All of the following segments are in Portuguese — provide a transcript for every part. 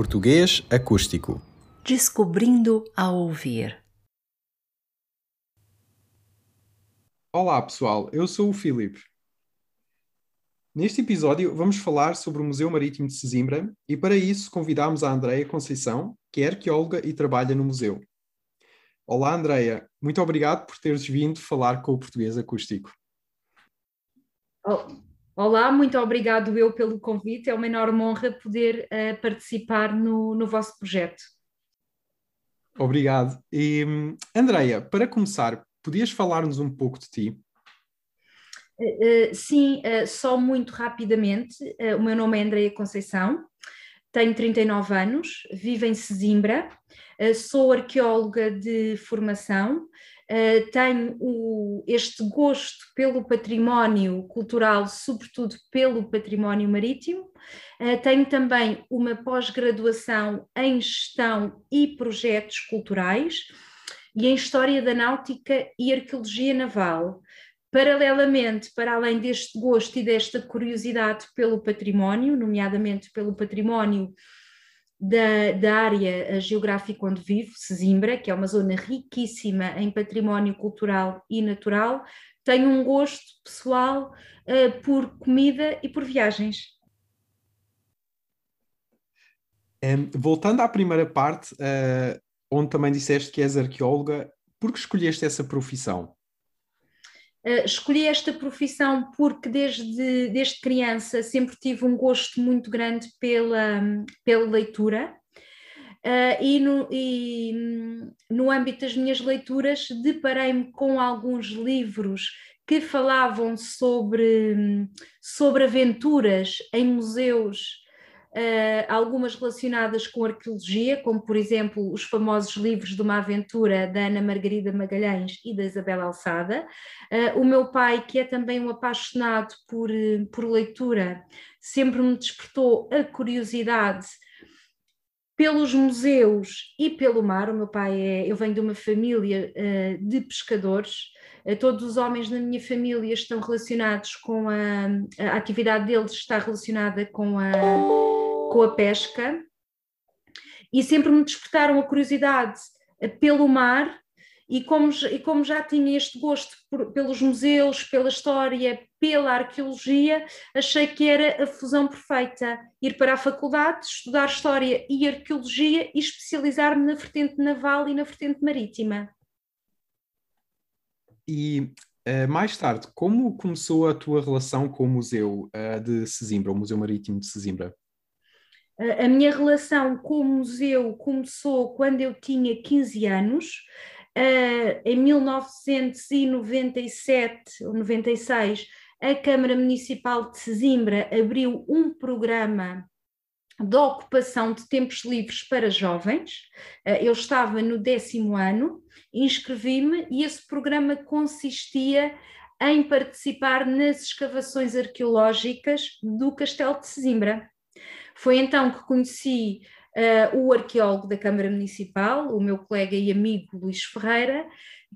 Português acústico. Descobrindo a ouvir. Olá pessoal, eu sou o Filipe. Neste episódio vamos falar sobre o Museu Marítimo de Sesimbra e para isso convidamos a Andreia Conceição, que é arqueóloga e trabalha no museu. Olá Andreia, muito obrigado por teres vindo falar com o Português Acústico. Olá, muito obrigado eu pelo convite, é uma enorme honra poder uh, participar no, no vosso projeto. Obrigado. E, Andreia, para começar, podias falar-nos um pouco de ti? Uh, sim, uh, só muito rapidamente. o meu nome é Andreia Conceição, tenho 39 anos, vivo em Sesimbra, sou arqueóloga de formação, Uh, tenho este gosto pelo património cultural, sobretudo pelo património marítimo. Uh, tenho também uma pós-graduação em gestão e projetos culturais e em História da Náutica e Arqueologia Naval. Paralelamente, para além deste gosto e desta curiosidade pelo património, nomeadamente pelo património da, da área geográfica onde vivo, Sesimbra, que é uma zona riquíssima em património cultural e natural, tenho um gosto pessoal uh, por comida e por viagens. Um, voltando à primeira parte, uh, onde também disseste que és arqueóloga, por que escolheste essa profissão? Uh, escolhi esta profissão porque desde, desde criança sempre tive um gosto muito grande pela, pela leitura uh, e, no, e no âmbito das minhas leituras deparei-me com alguns livros que falavam sobre, sobre aventuras em museus Uh, algumas relacionadas com arqueologia, como por exemplo os famosos livros de uma aventura da Ana Margarida Magalhães e da Isabel Alçada. Uh, o meu pai, que é também um apaixonado por, por leitura, sempre me despertou a curiosidade pelos museus e pelo mar. O meu pai é, eu venho de uma família uh, de pescadores. todos os homens na minha família estão relacionados com a, a atividade deles está relacionada com a com a pesca e sempre me despertaram a curiosidade eh, pelo mar e como, e como já tinha este gosto por, pelos museus, pela história, pela arqueologia, achei que era a fusão perfeita. Ir para a faculdade, estudar história e arqueologia e especializar-me na vertente naval e na vertente marítima. E uh, mais tarde, como começou a tua relação com o museu uh, de Sesimbra, o Museu Marítimo de Sesimbra? A minha relação com o museu começou quando eu tinha 15 anos. Uh, em 1997 ou 96, a Câmara Municipal de Sesimbra abriu um programa de ocupação de tempos livres para jovens. Uh, eu estava no décimo ano, inscrevi-me e esse programa consistia em participar nas escavações arqueológicas do Castelo de Sesimbra. Foi então que conheci uh, o arqueólogo da Câmara Municipal, o meu colega e amigo Luís Ferreira,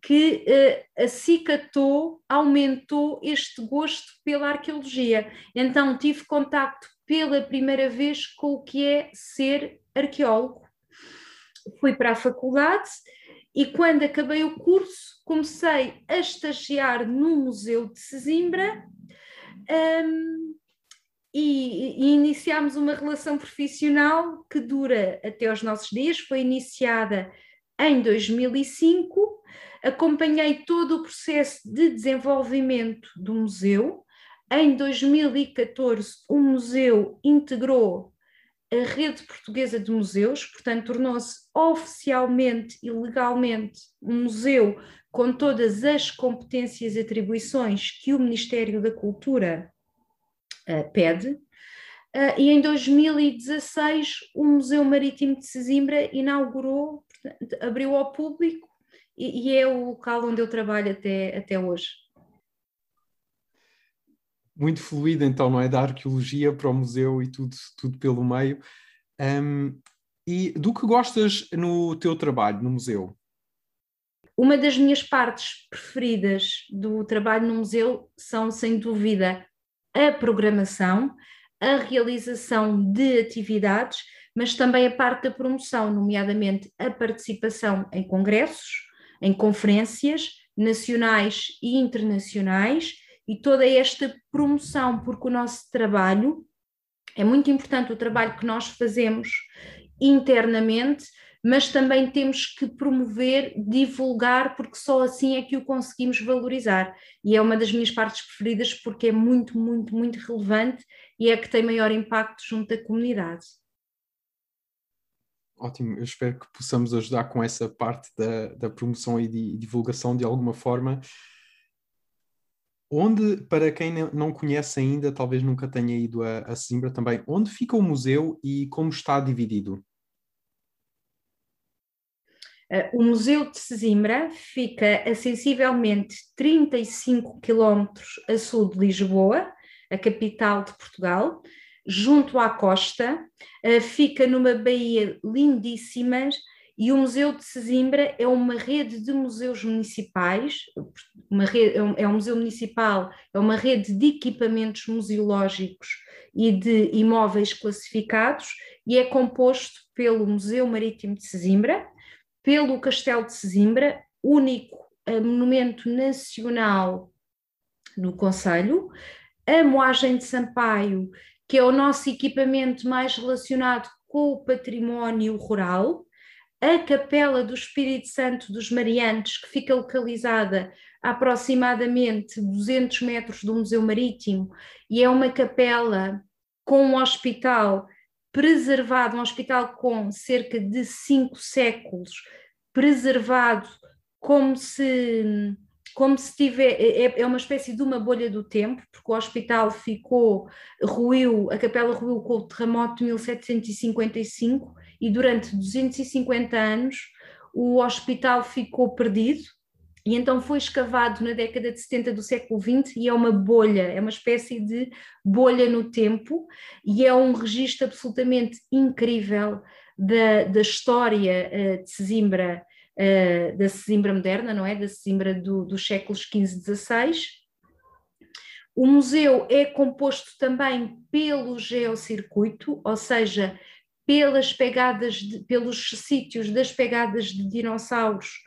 que uh, acicatou, aumentou este gosto pela arqueologia. Então tive contacto pela primeira vez com o que é ser arqueólogo. Fui para a faculdade e quando acabei o curso comecei a estagiar no Museu de Sesimbra um, e, e iniciámos uma relação profissional que dura até aos nossos dias, foi iniciada em 2005, acompanhei todo o processo de desenvolvimento do museu. Em 2014, o museu integrou a rede portuguesa de museus, portanto, tornou-se oficialmente e legalmente um museu com todas as competências e atribuições que o Ministério da Cultura uh, pede. Uh, e em 2016 o Museu Marítimo de Sesimbra inaugurou, portanto, abriu ao público e, e, é o local onde eu trabalho até, até hoje. Muito fluido então, não é? Da arqueologia para o museu e tudo, tudo pelo meio. Um, e do que gostas no teu trabalho no museu? Uma das minhas partes preferidas do trabalho no museu são, sem dúvida, a programação, a realização de atividades, mas também a parte da promoção, nomeadamente a participação em congressos, em conferências nacionais e internacionais e toda esta promoção, porque o nosso trabalho é muito importante o trabalho que nós fazemos internamente, mas também temos que promover, divulgar, porque só assim é que o conseguimos valorizar. E é uma das minhas partes preferidas porque é muito, muito, muito relevante e é que tem maior impacto junto da comunidade. Ótimo, eu espero que possamos ajudar com essa parte da, da promoção e de, divulgação de alguma forma. Onde, para quem não conhece ainda, talvez nunca tenha ido a, a Sesimbra também, onde fica o museu e como está dividido? Uh, o Museu de Sesimbra fica a sensivelmente 35 quilómetros a sul de Lisboa, a capital de Portugal, junto à costa, uh, fica numa baía lindíssima e o Museu de Sesimbra é uma rede de museus municipais, rede, é, é um museu municipal, é uma rede de equipamentos museológicos e de imóveis classificados e é composto pelo Museu Marítimo de Sesimbra, pelo Castelo de Sesimbra, único monumento nacional no Conselho, a Moagem de Sampaio, que é o nosso equipamento mais relacionado com o património rural, a Capela do Espírito Santo dos Mariantes, que fica localizada a aproximadamente 200 metros do Museu Marítimo, e é uma capela com um hospital preservado, um hospital com cerca de cinco séculos, preservado como se como se tiver, é, é, uma espécie de uma bolha do tempo, porque o hospital ficou, ruiu, a capela ruiu com o terremoto de 1755 e durante 250 anos o hospital ficou perdido e então foi escavado na década de 70 do século XX e é uma bolha, é uma espécie de bolha no tempo e é um registro absolutamente incrível da, da história uh, de Sesimbra uh, da Sesimbra moderna, não é? Da Sesimbra do, dos séculos XV e XVI. O museu é composto também pelo geocircuito, ou seja, pelas pegadas, de, pelos sítios das pegadas de dinossauros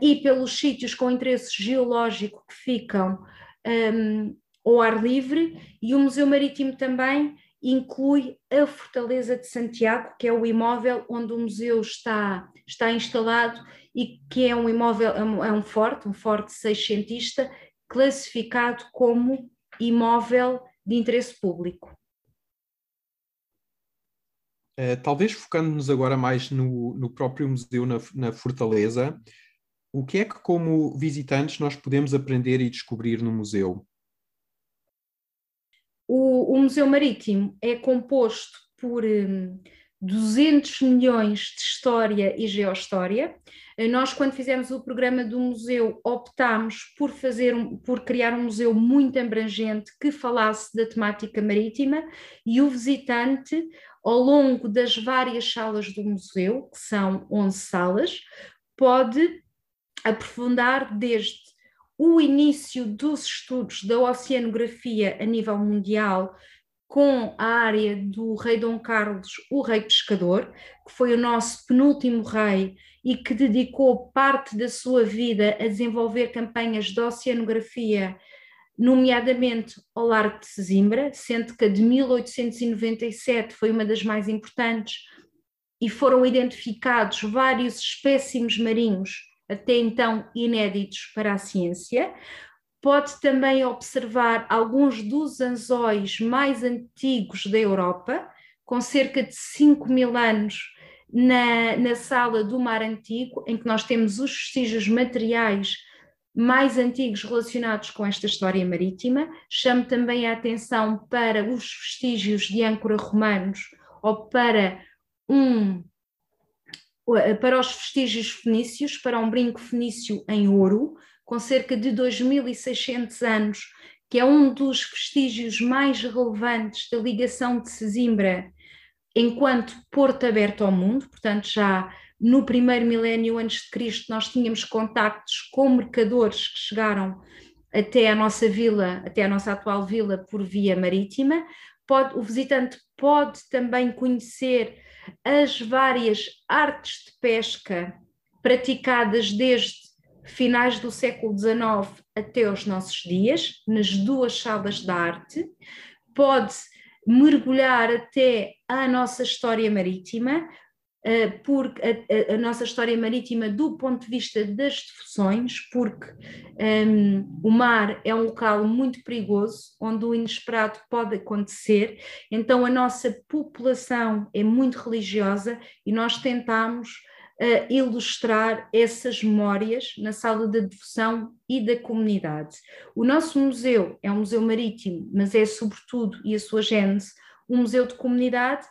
e pelos sítios com interesse geológico que ficam um, ehm, ao ar livre, e o Museu Marítimo também inclui a Fortaleza de Santiago, que é o imóvel onde o museu está, está instalado e que é um imóvel, é um, é forte, um forte seiscentista, classificado como imóvel de interesse público. Uh, talvez focando-nos agora mais no, no próprio museu na, na, Fortaleza, o que é que, como visitantes, nós podemos aprender e descobrir no museu? O, o Museu Marítimo é composto por um, 200 milhões de história e geohistória. Nós, quando fizemos o programa do museu, optámos por fazer, por criar um museu muito abrangente que falasse da temática marítima e o visitante, ao longo das várias salas do museu, que são 11 salas, pode aprofundar desde o início dos estudos da oceanografia a nível mundial com a área do rei Dom Carlos, o rei pescador, que foi o nosso penúltimo rei e que dedicou parte da sua vida a desenvolver campanhas de oceanografia, nomeadamente ao Largo de Sesimbra, sendo que a de 1897 foi uma das mais importantes e foram identificados vários espécimes marinhos até então inéditos para a ciência. Pode também observar alguns dos anzóis mais antigos da Europa, com cerca de 5 mil anos na, na sala do Mar Antigo, em que nós temos os vestígios materiais mais antigos relacionados com esta história marítima. Chamo também a atenção para os vestígios de âncora romanos ou para um para os vestígios fenícios, para um brinco fenício em ouro, com cerca de 2.600 anos, que é um dos vestígios mais relevantes da ligação de Sesimbra enquanto porto aberto ao mundo, portanto já no primeiro milénio antes de Cristo nós tínhamos contactos com mercadores que chegaram até a nossa vila, até a nossa atual vila por via marítima. Pode, o visitante pode também conhecer as várias artes de pesca praticadas desde finais do século XIX até os nossos dias, nas duas salas da arte, pode mergulhar até à nossa história marítima, porque a, a, a, nossa história marítima do ponto de vista das defusões, porque um, ehm, o mar é um local muito perigoso, onde o inesperado pode acontecer, então a nossa população é muito religiosa e nós tentamos uh, ilustrar essas memórias na sala da devoção e da comunidade. O nosso museu é um museu marítimo, mas é sobretudo, e a sua gênese, um museu de comunidade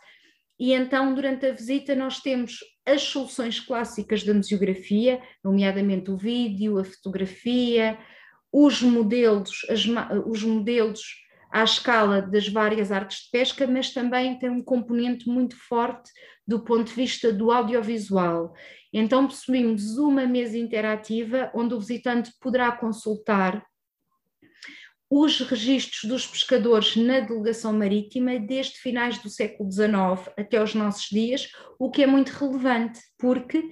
e então, durante a visita, nós temos as soluções clássicas da museografia, nomeadamente o vídeo, a fotografia, os modelos, as, os modelos à escala das várias artes de pesca, mas também tem um componente muito forte do ponto de vista do audiovisual. Então, possuímos uma mesa interativa onde o visitante poderá consultar os registros dos pescadores na delegação marítima desde finais do século XIX até os nossos dias, o que é muito relevante, porque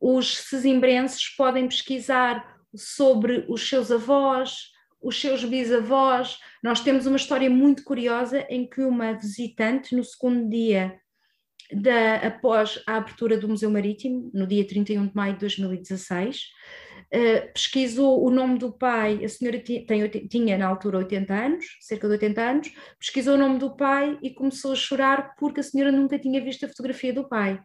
os sesimbrenses podem pesquisar sobre os seus avós, os seus bisavós. Nós temos uma história muito curiosa em que uma visitante, no segundo dia da, após a abertura do Museu Marítimo, no dia 31 de maio de 2016, Uh, pesquisou o nome do pai, a senhora tem, tinha na altura 80 anos, cerca de 80 anos, pesquisou o nome do pai e começou a chorar porque a senhora nunca tinha visto a fotografia do pai.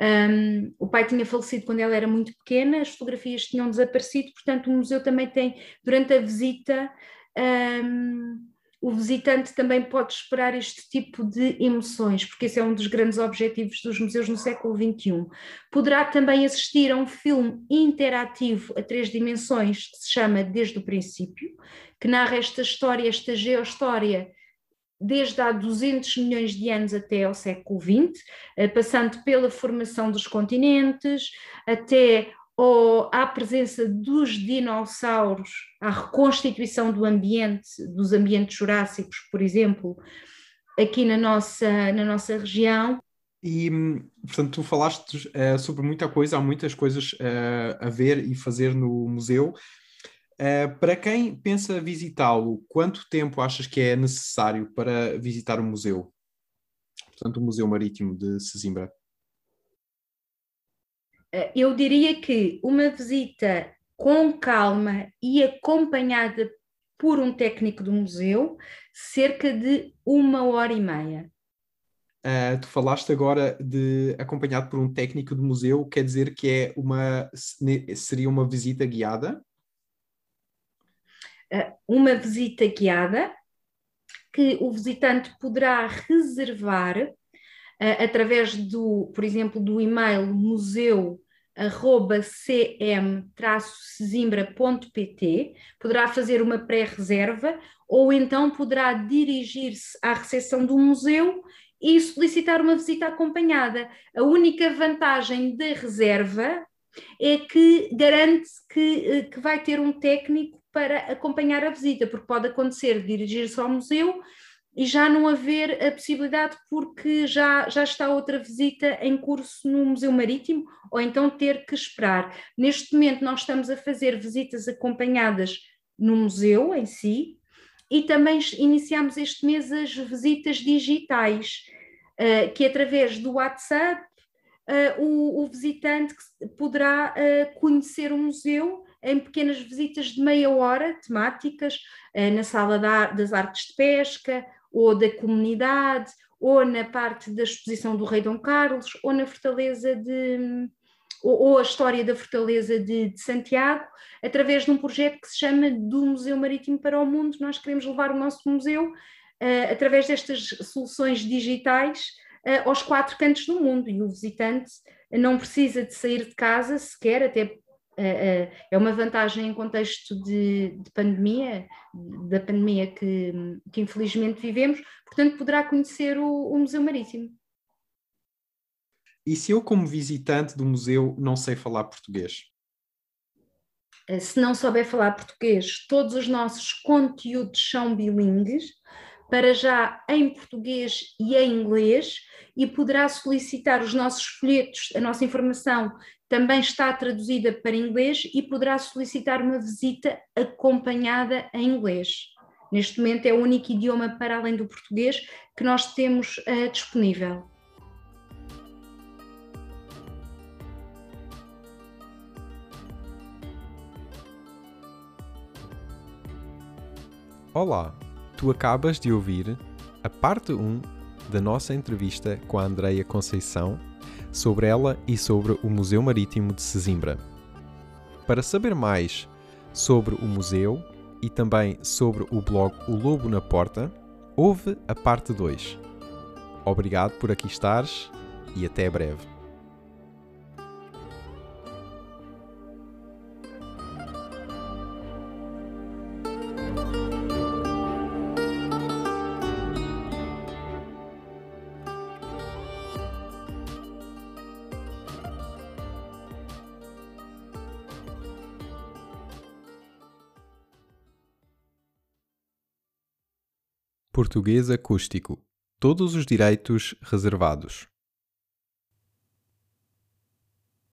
Um, o pai tinha falecido quando ela era muito pequena, as fotografias tinham desaparecido, portanto, o museu também tem, durante a visita, um, o visitante também pode esperar este tipo de emoções, porque esse é um dos grandes objetivos dos museus no século XXI. Poderá também assistir a um filme interativo a três dimensões que se chama Desde o Princípio, que narra esta história, esta geohistória desde há 200 milhões de anos até ao século XX, eh, passando pela formação dos continentes, até ou à presença dos dinossauros, à reconstituição do ambiente, dos ambientes jurássicos, por exemplo, aqui na nossa, na nossa região. E, portanto, tu falaste uh, sobre muita coisa, há muitas coisas uh, a ver e fazer no museu. Uh, para quem pensa visitá-lo, quanto tempo achas que é necessário para visitar o museu? Portanto, o Museu Marítimo de Sesimbra. Eh, eu diria que uma visita com calma e acompanhada por um técnico do museu, cerca de uma hora e meia. Uh, tu falaste agora de acompanhado por um técnico do museu, quer dizer que é uma seria uma visita guiada? Uh, uma visita guiada que o visitante poderá reservar através do, por exemplo, do e-mail museu@cm-sesimbra.pt, poderá fazer uma pré-reserva ou então poderá dirigir-se à recepção do museu e solicitar uma visita acompanhada. A única vantagem da reserva é que garante que, eh, que vai ter um técnico para acompanhar a visita, porque pode acontecer dirigir-se ao museu e já não haver a possibilidade porque já, já está outra visita em curso no Museu Marítimo ou então ter que esperar. Neste momento nós estamos a fazer visitas acompanhadas no museu em si e também iniciamos este mês as visitas digitais, uh, que através do WhatsApp uh, o, visitante poderá uh, conhecer o museu em pequenas visitas de meia hora, temáticas, na sala das artes de pesca ou da comunidade, ou na parte da exposição do Rei Dom Carlos, ou na fortaleza de. Ou, ou a história da fortaleza de, de, Santiago, através de um projeto que se chama do Museu Marítimo para o Mundo. Nós queremos levar o nosso museu, uh, através destas soluções digitais, uh, aos quatro cantos do mundo. E o visitante não precisa de sair de casa sequer, até é, é, é uma vantagem em contexto de, de pandemia, da pandemia que, que, infelizmente vivemos, portanto poderá conhecer o, o, Museu Marítimo. E se eu, como visitante do museu, não sei falar português? Eh, se não souber falar português, todos os nossos conteúdos são bilingues, para já em português e em inglês, e poderá solicitar os nossos folhetos, a nossa informação também está traduzida para inglês e poderá solicitar uma visita acompanhada em inglês. Neste momento é o único idioma para além do português que nós temos uh, disponível. Olá, tu acabas de ouvir a parte 1 da nossa entrevista com a Andreia Conceição sobre ela e sobre o Museu Marítimo de Sesimbra. Para saber mais sobre o museu e também sobre o blog O Lobo na Porta, ouve a parte 2. Obrigado por aqui estares e até breve. Português acústico. Todos os direitos reservados.